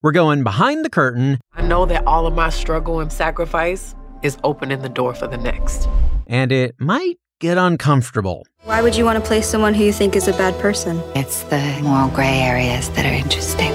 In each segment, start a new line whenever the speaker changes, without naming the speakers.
We're going behind the curtain.
I know that all of my struggle and sacrifice is opening the door for the next.
And it might get uncomfortable.
Why would you want to play someone who you think is a bad person?
It's the moral gray areas that are interesting.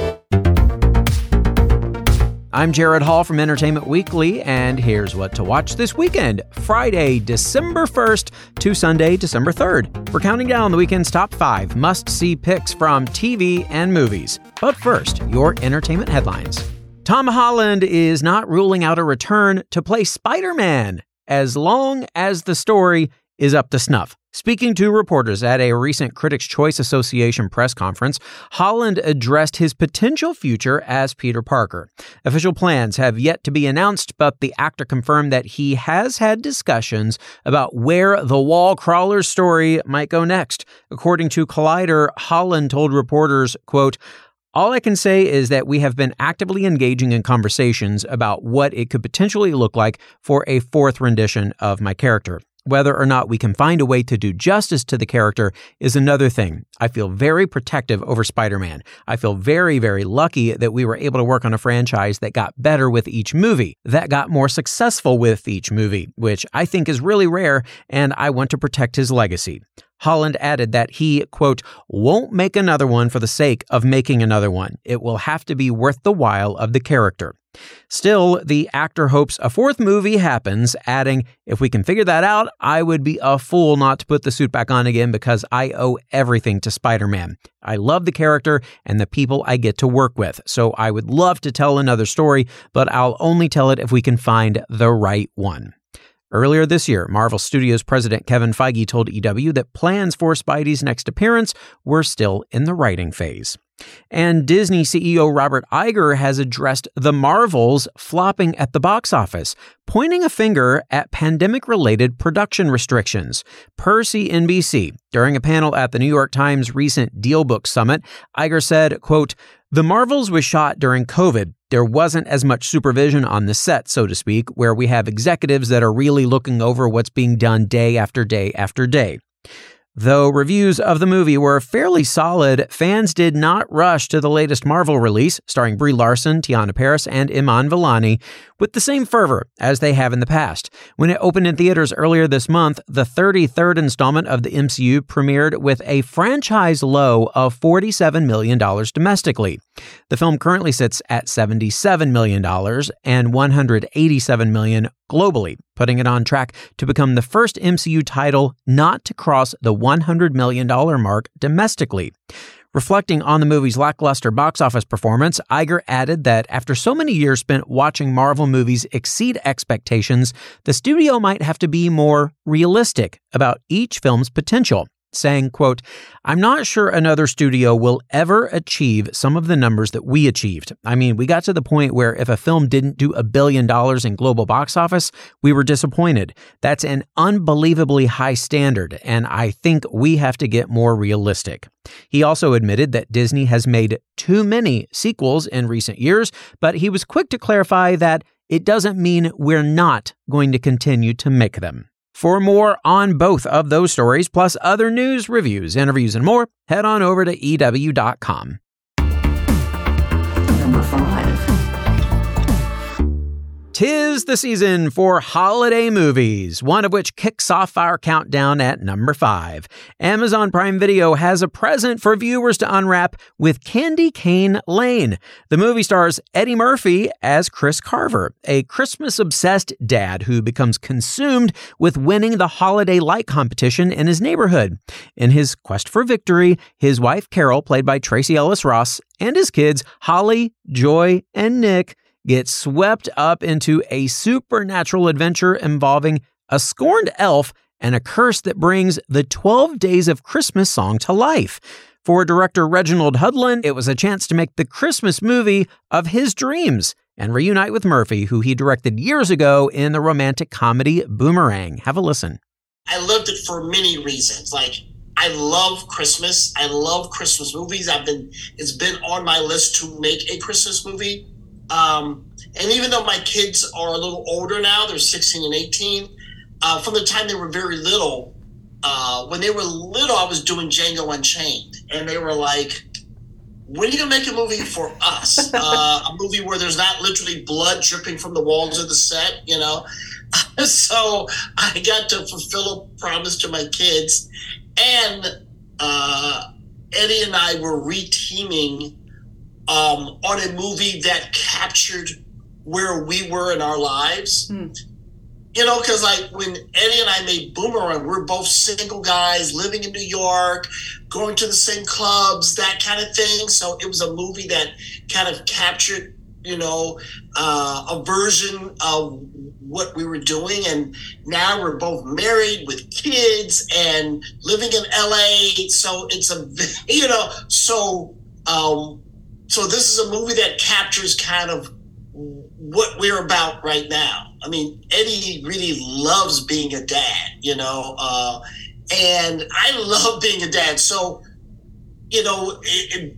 I'm Gerrad Hall from Entertainment Weekly, and here's what to watch this weekend Friday, December 1st to Sunday, December 3rd. We're counting down the weekend's top five must see picks from TV and movies. But first, your entertainment headlines. Tom Holland is not ruling out a return to play Spider Man as long as the story is up to snuff. Speaking to reporters at a recent Critics' Choice Association press conference, Holland addressed his potential future as Peter Parker. Official plans have yet to be announced, but the actor confirmed that he has had discussions about where the wall crawler's story might go next. According to Collider, Holland told reporters, quote, all I can say is that we have been actively engaging in conversations about what it could potentially look like for a fourth rendition of my character. Whether or not we can find a way to do justice to the character is another thing. I feel very protective over Spider Man. I feel very, very lucky that we were able to work on a franchise that got better with each movie, that got more successful with each movie, which I think is really rare, and I want to protect his legacy. Holland added that he, quote, won't make another one for the sake of making another one. It will have to be worth the while of the character. Still, the actor hopes a fourth movie happens, adding, If we can figure that out, I would be a fool not to put the suit back on again because I owe everything to Spider Man. I love the character and the people I get to work with, so I would love to tell another story, but I'll only tell it if we can find the right one. Earlier this year, Marvel Studios president Kevin Feige told EW that plans for Spidey's next appearance were still in the writing phase. And Disney CEO Robert Iger has addressed the Marvels flopping at the box office, pointing a finger at pandemic related production restrictions. Per CNBC, during a panel at the New York Times recent Dealbook Summit, Iger said, quote, The Marvels was shot during COVID. There wasn't as much supervision on the set, so to speak, where we have executives that are really looking over what's being done day after day after day. Though reviews of the movie were fairly solid, fans did not rush to the latest Marvel release, starring Brie Larson, Teyonah Parris, and Iman Vellani, with the same fervor as they have in the past. When it opened in theaters earlier this month, the 33rd installment of the MCU premiered with a franchise low of $47 million domestically. The film currently sits at $77 million and $187 million globally, putting it on track to become the first MCU title not to cross the $100 million mark domestically. Reflecting on the movie's lackluster box office performance, Iger added that after so many years spent watching Marvel movies exceed expectations, the studio might have to be more realistic about each film's potential saying, quote, I'm not sure another studio will ever achieve some of the numbers that we achieved. I mean, we got to the point where if a film didn't do a billion dollars in global box office, we were disappointed. That's an unbelievably high standard, and I think we have to get more realistic. He also admitted that Disney has made too many sequels in recent years, but he was quick to clarify that it doesn't mean we're not going to continue to make them. For more on both of those stories, plus other news, reviews, interviews, and more, head on over to EW.com. Tis the season for holiday movies, one of which kicks off our countdown at number five. Amazon Prime Video has a present for viewers to unwrap with Candy Cane Lane. The movie stars Eddie Murphy as Chris Carver, a Christmas obsessed dad who becomes consumed with winning the holiday light competition in his neighborhood. In his quest for victory, his wife Carol, played by Tracee Ellis Ross, and his kids, Holly, Joy, and Nick, get swept up into a supernatural adventure involving a scorned elf and a curse that brings the 12 Days of Christmas song to life. For director Reginald Hudlin, it was a chance to make the Christmas movie of his dreams and reunite with Murphy, who he directed years ago in the romantic comedy Boomerang. Have a listen.
I loved it for many reasons. Like, I love Christmas. I love Christmas movies. I've been, it's been on my list to make a Christmas movie. Um, and even though my kids are a little older now, they're 16 and 18, uh, from the time they were very little, uh, when they were little, I was doing Django Unchained. And they were like, when are you gonna make a movie for us? Uh, a movie where there's not literally blood dripping from the walls of the set, you know? so I got to fulfill a promise to my kids, and uh, Eddie and I were reteaming um, on a movie that captured where we were in our lives. Mm. You know, because like when Eddie and I made Boomerang, we're both single guys living in New York, going to the same clubs, that kind of thing. So it was a movie that kind of captured, you know, uh, a version of what we were doing. And now we're both married with kids and living in LA. So it's a, you know, so, um, so this is a movie that captures kind of what we're about right now. I mean, Eddie really loves being a dad, you know, uh, and I love being a dad. So, you know,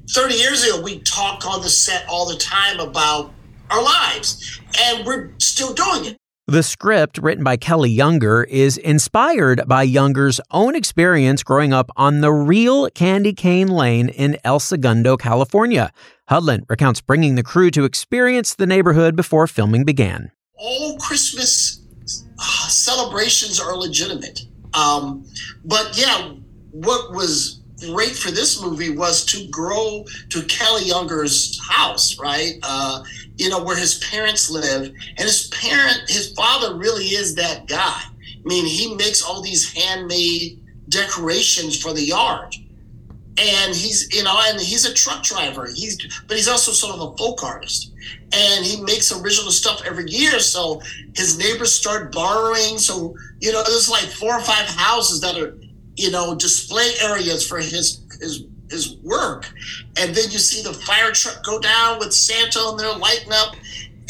30 years ago, we talk on the set all the time about our lives, and we're still doing it.
The script, written by Kelly Younger, is inspired by Younger's own experience growing up on the real Candy Cane Lane in El Segundo, California. Hudlin recounts bringing the crew to experience the neighborhood before filming began.
All Christmas uh, celebrations are legitimate. Um, but yeah, what was great for this movie was to grow to Kelly Younger's house, right? Uh, you know, where his parents live. And his parent, his father really is that guy. I mean, he makes all these handmade decorations for the yard. And he's, you know, and he's a truck driver. He's, but he's also sort of a folk artist. And he makes original stuff every year. So his neighbors start borrowing. So, you know, there's like four or five houses that are, you know, display areas for his, his his work. And then you see the fire truck go down with Santa and they're lighting up.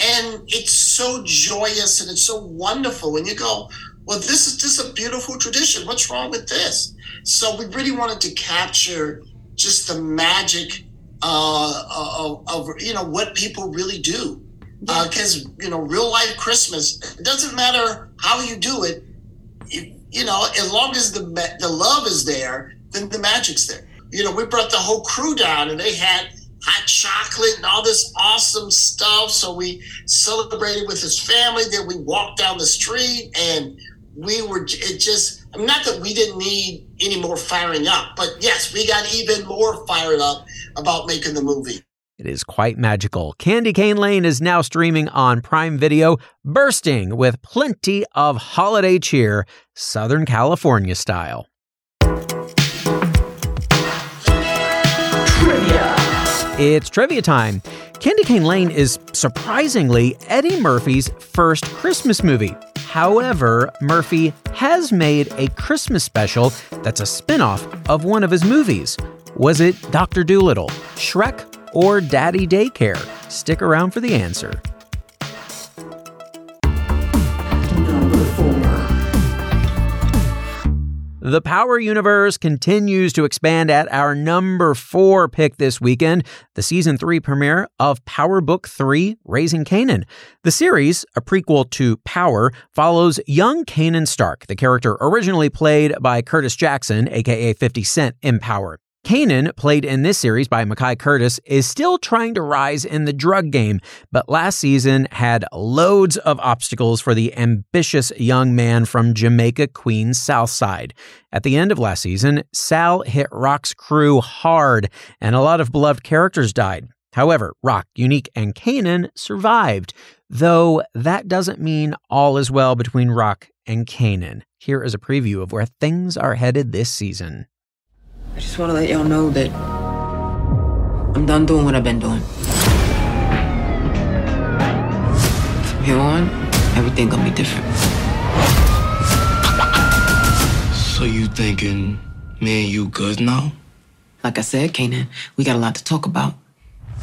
And it's so joyous and it's so wonderful. And you go, well, this is just a beautiful tradition. What's wrong with this? So we really wanted to capture just the magic uh, of, of, you know what people really do. Because uh, you know, real life Christmas, it doesn't matter how you do it. it you know, as long as the the love is there, then the magic's there you know, we brought the whole crew down and they had hot chocolate and all this awesome stuff. So we celebrated with his family. Then we walked down the street and we were, it just, I mean, not that we didn't need any more firing up, but yes, we got even more fired up about making the movie.
It is quite magical. Candy Cane Lane is now streaming on Prime Video, bursting with plenty of holiday cheer, Southern California style. Trivia. It's trivia time. Candy Cane Lane is surprisingly Eddie Murphy's first Christmas movie. However, Murphy has made a Christmas special that's a spin off of one of his movies. Was it Dr. Dolittle, Shrek, or Daddy Daycare? Stick around for the answer. The Power Universe continues to expand at our number four pick this weekend, the season three premiere of Power Book 3 Raising Kanan. The series, a prequel to Power, follows young Kanan Stark, the character originally played by Curtis Jackson, aka 50 Cent in Power. Kanan, played in this series by Mekai Curtis, is still trying to rise in the drug game, but last season had loads of obstacles for the ambitious young man from Jamaica Queens South Side. At the end of last season, Sal hit Rock's crew hard, and a lot of beloved characters died. However, Rock, Unique, and Kanan survived, though that doesn't mean all is well between Rock and Kanan. Here is a preview of where things are headed this season.
I just want to let y'all know that I'm done doing what I've been doing. From here on, everything gonna be different.
So you thinking me and you good now?
Like I said, Kanan, we got a lot to talk about.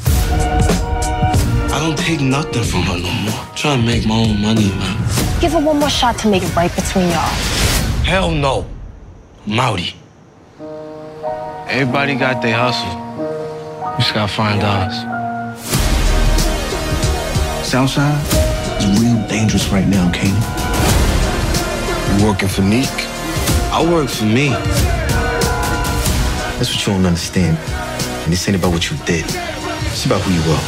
I don't take nothing from her no more. I'm trying to make my own money, man.
Give her one more shot to make it right between y'all.
Hell no. Mouty. Everybody got their hustle. We just gotta find ours.
Southside is real dangerous right now, Kanan.
You working for Neek? I work for me.
That's what you don't understand. And this ain't about what you did. It's about who you are.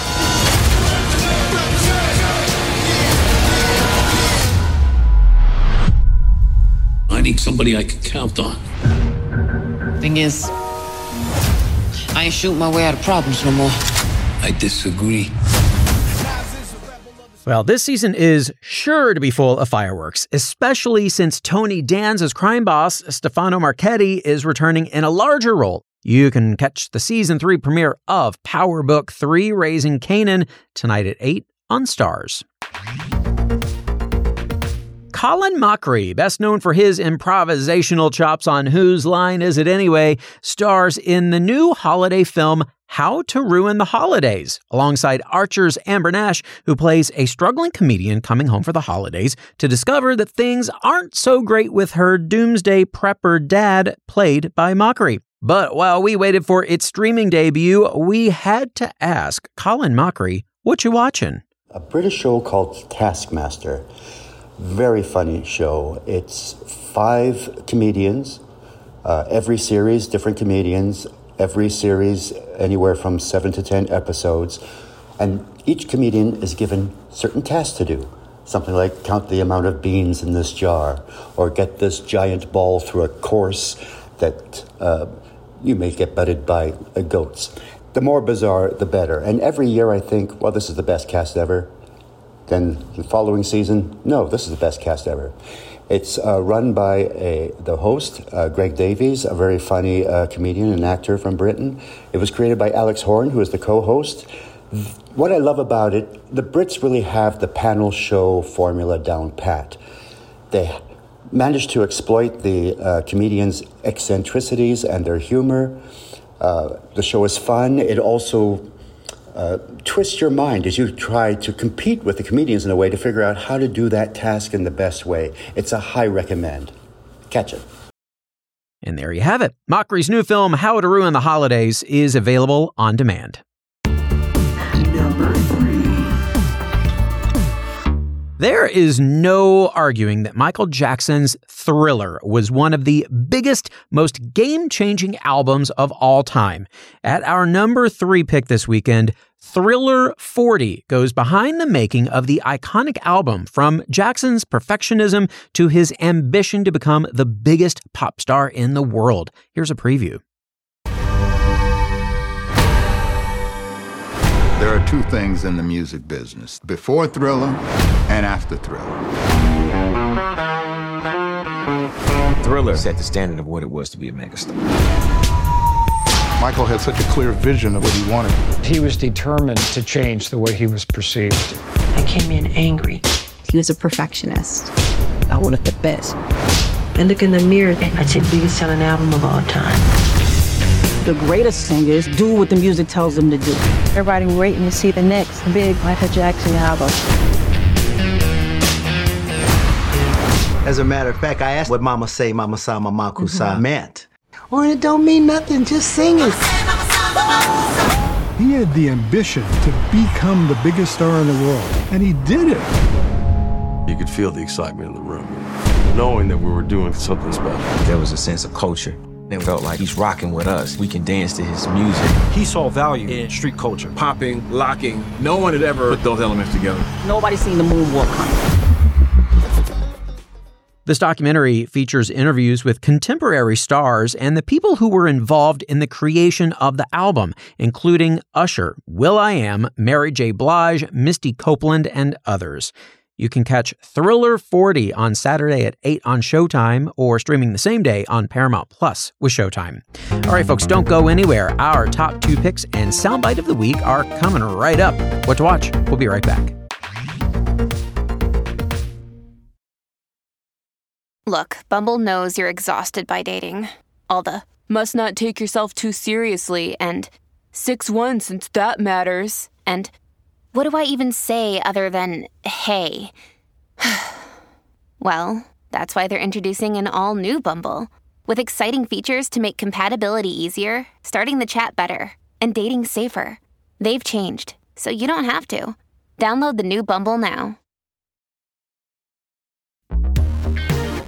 I need somebody I can count on.
Thing is, I ain't shooting my way out of problems no more.
I disagree.
Well, this season is sure to be full of fireworks, especially since Tony Danza's crime boss, Stefano Marchetti, is returning in a larger role. You can catch the season three premiere of Power Book 3 Raising Kanan tonight at 8 on Stars. Colin Mochrie, best known for his improvisational chops on Whose Line Is It Anyway, stars in the new holiday film How to Ruin the Holidays, alongside Archer's Amber Nash, who plays a struggling comedian coming home for the holidays to discover that things aren't so great with her doomsday prepper dad, played by Mochrie. But while we waited for its streaming debut, we had to ask Colin Mochrie, what you watching?
A British show called Taskmaster. Very funny show. It's five comedians, uh, every series, different comedians, every series, anywhere from seven to ten episodes. And each comedian is given certain tasks to do. Something like count the amount of beans in this jar, or get this giant ball through a course that uh, you may get butted by uh, goats. The more bizarre, the better. And every year I think, well, this is the best cast ever. Then the following season, no, this is the best cast ever. It's uh, run by a, the host, uh, Greg Davies, a very funny uh, comedian and actor from Britain. It was created by Alex Horne, who is the co host. What I love about it, the Brits really have the panel show formula down pat. They managed to exploit the uh, comedians' eccentricities and their humor. Uh, the show is fun. It also uh, twists your mind as you try to compete with the comedians in a way to figure out how to do that task in the best way. It's a high recommend. Catch it.
And there you have it. Mochrie's new film, How to Ruin the Holidays, is available on demand. There is no arguing that Michael Jackson's Thriller was one of the biggest, most game changing albums of all time. At our number three pick this weekend, Thriller 40 goes behind the making of the iconic album from Jackson's perfectionism to his ambition to become the biggest pop star in the world. Here's a preview.
There are two things in the music business before Thriller and after Thriller.
Thriller set the standard of what it was to be a megastar.
Michael had such a clear vision of what he wanted.
He was determined to change the way he was perceived.
I came in angry.
He was a perfectionist.
I wanted the best. I look in the mirror and I said, biggest selling album of all time.
The greatest singers do what the music tells them to do.
Everybody waiting to see the next big Michael Jackson album.
As a matter of fact, I asked what Mama Say, Mama Sa, Mama Kusa mm-hmm. meant.
Or it don't mean nothing, just sing it.
He had the ambition to become the biggest star in the world, and he did it.
You could feel the excitement in the room, knowing that we were doing something special.
There was a sense of culture. It felt like he's rocking with us. We can dance to his music.
He saw value in street culture, popping, locking. No one had ever put those elements together.
Nobody seen the moonwalk coming.
This documentary features interviews with contemporary stars and the people who were involved in the creation of the album, including Usher, will.i.am, Mary J. Blige, Misty Copeland, and others. You can catch Thriller 40 on Saturday at 8 on Showtime or streaming the same day on Paramount Plus with Showtime. All right, folks, don't go anywhere. Our top two picks and soundbite of the week are coming right up. What to watch? We'll be right back.
Look, Bumble knows you're exhausted by dating. All the
must not take yourself too seriously, and 6 1 since that matters, and
what do I even say other than hey? well, that's why they're introducing an all new Bumble with exciting features to make compatibility easier, starting the chat better, and dating safer. They've changed, so you don't have to. Download the new Bumble now.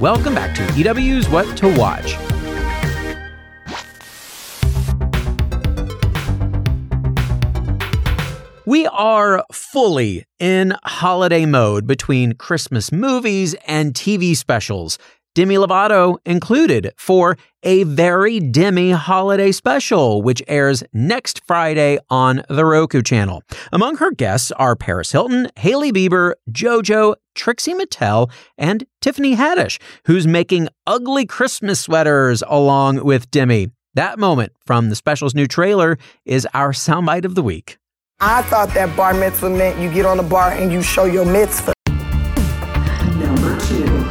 Welcome back to EW's What to Watch. We are fully in holiday mode between Christmas movies and TV specials. Demi Lovato included for a very Demi holiday special, which airs next Friday on the Roku channel. Among her guests are Paris Hilton, Hailey Bieber, JoJo, Trixie Mattel, and Tiffany Haddish, who's making ugly Christmas sweaters along with Demi. That moment from the special's new trailer is our soundbite of the week.
I thought that bar mitzvah meant you get on the bar and you show your mitzvah.
Number two.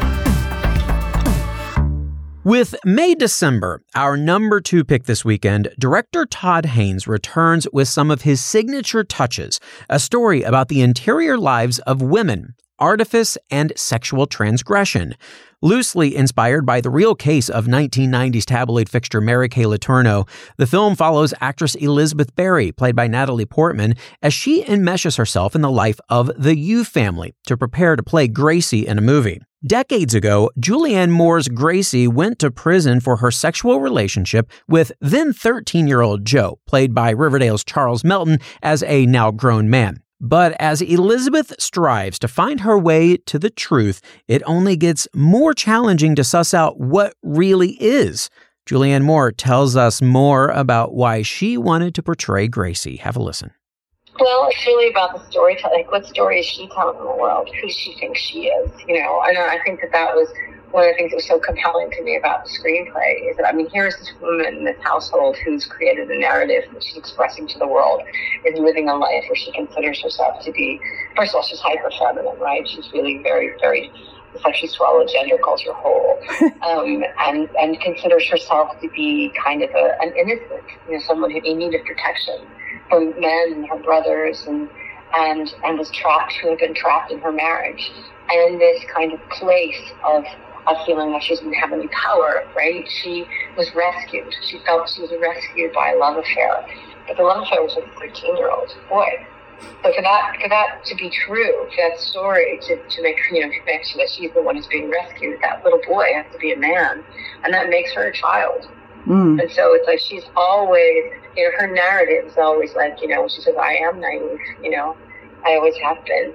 With May December, our number two pick this weekend, director Todd Haynes returns with some of his signature touches a story about the interior lives of women, artifice, and sexual transgression. Loosely inspired by the real case of 1990s tabloid fixture Mary Kay Letourneau, the film follows actress Elizabeth Berry, played by Natalie Portman, as she enmeshes herself in the life of the Yoo family to prepare to play Gracie in a movie. Decades ago, Julianne Moore's Gracie went to prison for her sexual relationship with then 13 year old Joe, played by Riverdale's Charles Melton, as a now grown man. But as Elizabeth strives to find her way to the truth, it only gets more challenging to suss out what really is. Julianne Moore tells us more about why she wanted to portray Gracie. Have a listen.
Well, it's really about the storytelling. Like, what story is she telling the world? Who she thinks she is? You know, and I think that that was one of the things that was so compelling to me about the screenplay is that I mean, here's this woman in this household who's created a narrative that she's expressing to the world, is living a life where she considers herself to be, first of all, she's hyper feminine, right? She's really very, very it's like she swallowed gender culture whole, um, and and considers herself to be kind of a, an innocent, you know, someone who in need of protection from men and her brothers, and and and was trapped, who had been trapped in her marriage, and in this kind of place of of feeling like she didn't have any power, right? She was rescued. She felt she was rescued by a love affair, but the love affair was with a 13 year old boy. So for that, for that to be true, for that story to, to make, you know, connection that she's the one who's being rescued, that little boy has to be a man, and that makes her a child.
Mm.
And so it's like she's always, you know, her narrative is always like, you know, she says, I am naive, you know, I always have been.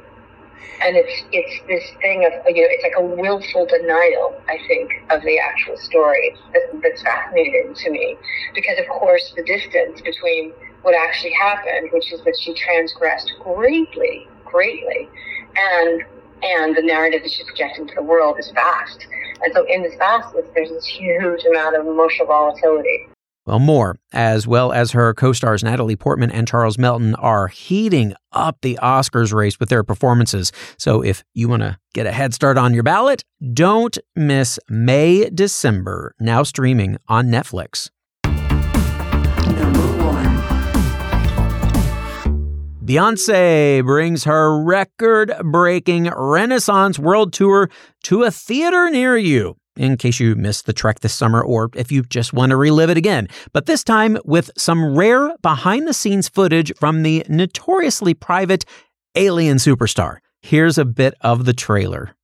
And it's it's this thing of, you know, it's like a willful denial, I think, of the actual story that, that's fascinating to me. Because, of course, the distance between what actually happened, which is that she transgressed greatly, greatly, and and the narrative that she's projecting to the world is vast. And so in this vastness, there's this huge amount of emotional volatility.
Well, Moore, as well as her co stars Natalie Portman and Charles Melton, are heating up the Oscars race with their performances. So if you want to get a head start on your ballot, don't miss May December, now streaming on Netflix. Beyonce brings her record breaking Renaissance World Tour to a theater near you. In case you missed the trek this summer, or if you just want to relive it again, but this time with some rare behind the scenes footage from the notoriously private Alien Superstar. Here's a bit of the trailer.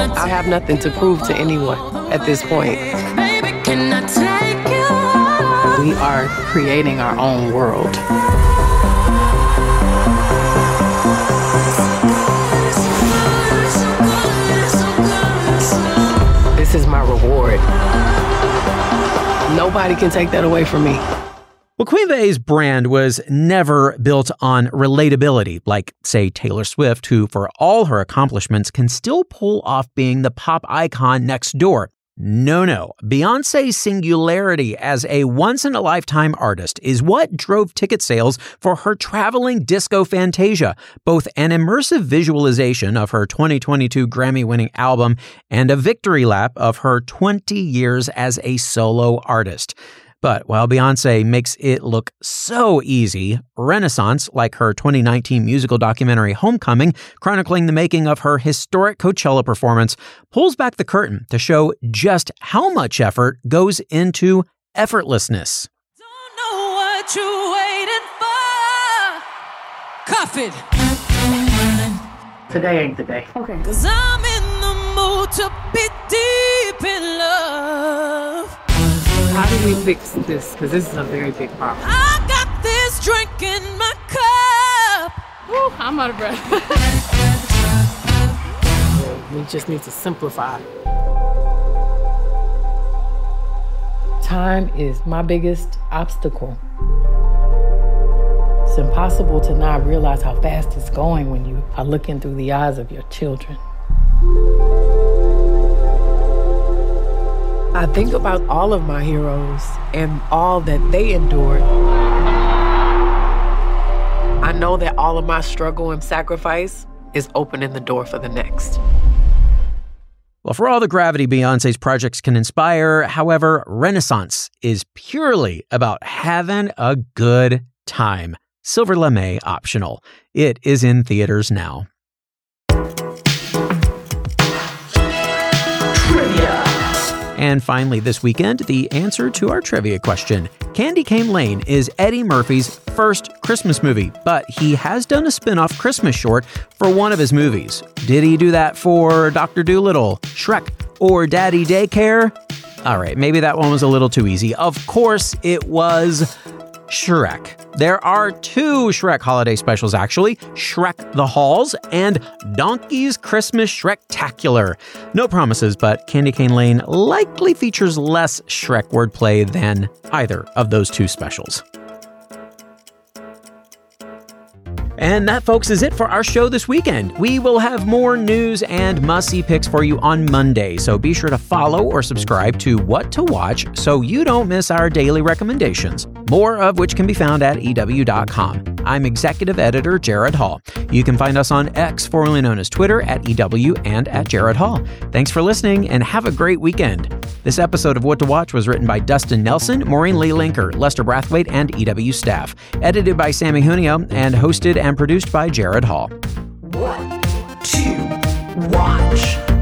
I
have nothing to prove to anyone at this point.
Baby, can I take you?
We are creating our own world. This is my reward. Nobody can take that away from me.
Well, Queen Bee's brand was never built on relatability, like, say, Taylor Swift, who, for all her accomplishments, can still pull off being the pop icon next door. No, no. Beyonce's singularity as a once in a lifetime artist is what drove ticket sales for her traveling disco Fantasia, both an immersive visualization of her 2022 Grammy winning album and a victory lap of her 20 years as a solo artist. But while Beyonce makes it look so easy, Renaissance, like her 2019 musical documentary Homecoming, chronicling the making of her historic Coachella performance, pulls back the curtain to show just how much effort goes into effortlessness.
Don't know what you're waiting for. Cuff it.
Today ain't the day.
Okay. Cause I'm in the mood to be deep in love.
How do we fix this? Because this is a very big problem.
I got this drink in my cup.
Woo, I'm out of breath. we just need to simplify. Time is my biggest obstacle. It's impossible to not realize how fast it's going when you are looking through the eyes of your children. I think about all of my heroes and all that they endured. I know that all of my struggle and sacrifice is opening the door for the next.
Well, for all the gravity Beyonce's projects can inspire, however, Renaissance is purely about having a good time. Silver Lame optional. It is in theaters now. And finally, this weekend, the answer to our trivia question Candy Cane Lane is Eddie Murphy's first Christmas movie, but he has done a spin off Christmas short for one of his movies. Did he do that for Dr. Dolittle, Shrek, or Daddy Daycare? All right, maybe that one was a little too easy. Of course, it was Shrek. There are two Shrek holiday specials, actually Shrek the Halls and Donkey's Christmas Shrektacular. No promises, but Candy Cane Lane likely features less Shrek wordplay than either of those two specials. And that, folks, is it for our show this weekend. We will have more news and must see picks for you on Monday, so be sure to follow or subscribe to What to Watch so you don't miss our daily recommendations, more of which can be found at EW.com. I'm executive editor Gerrad Hall. You can find us on X, formerly known as Twitter, at EW and at Gerrad Hall. Thanks for listening and have a great weekend. This episode of What to Watch was written by Dustin Nelson, Maureen Lee Lenker, Lester Brathwaite, and EW staff, edited by Samee Junio, and hosted and produced by Gerrad Hall.
What to watch?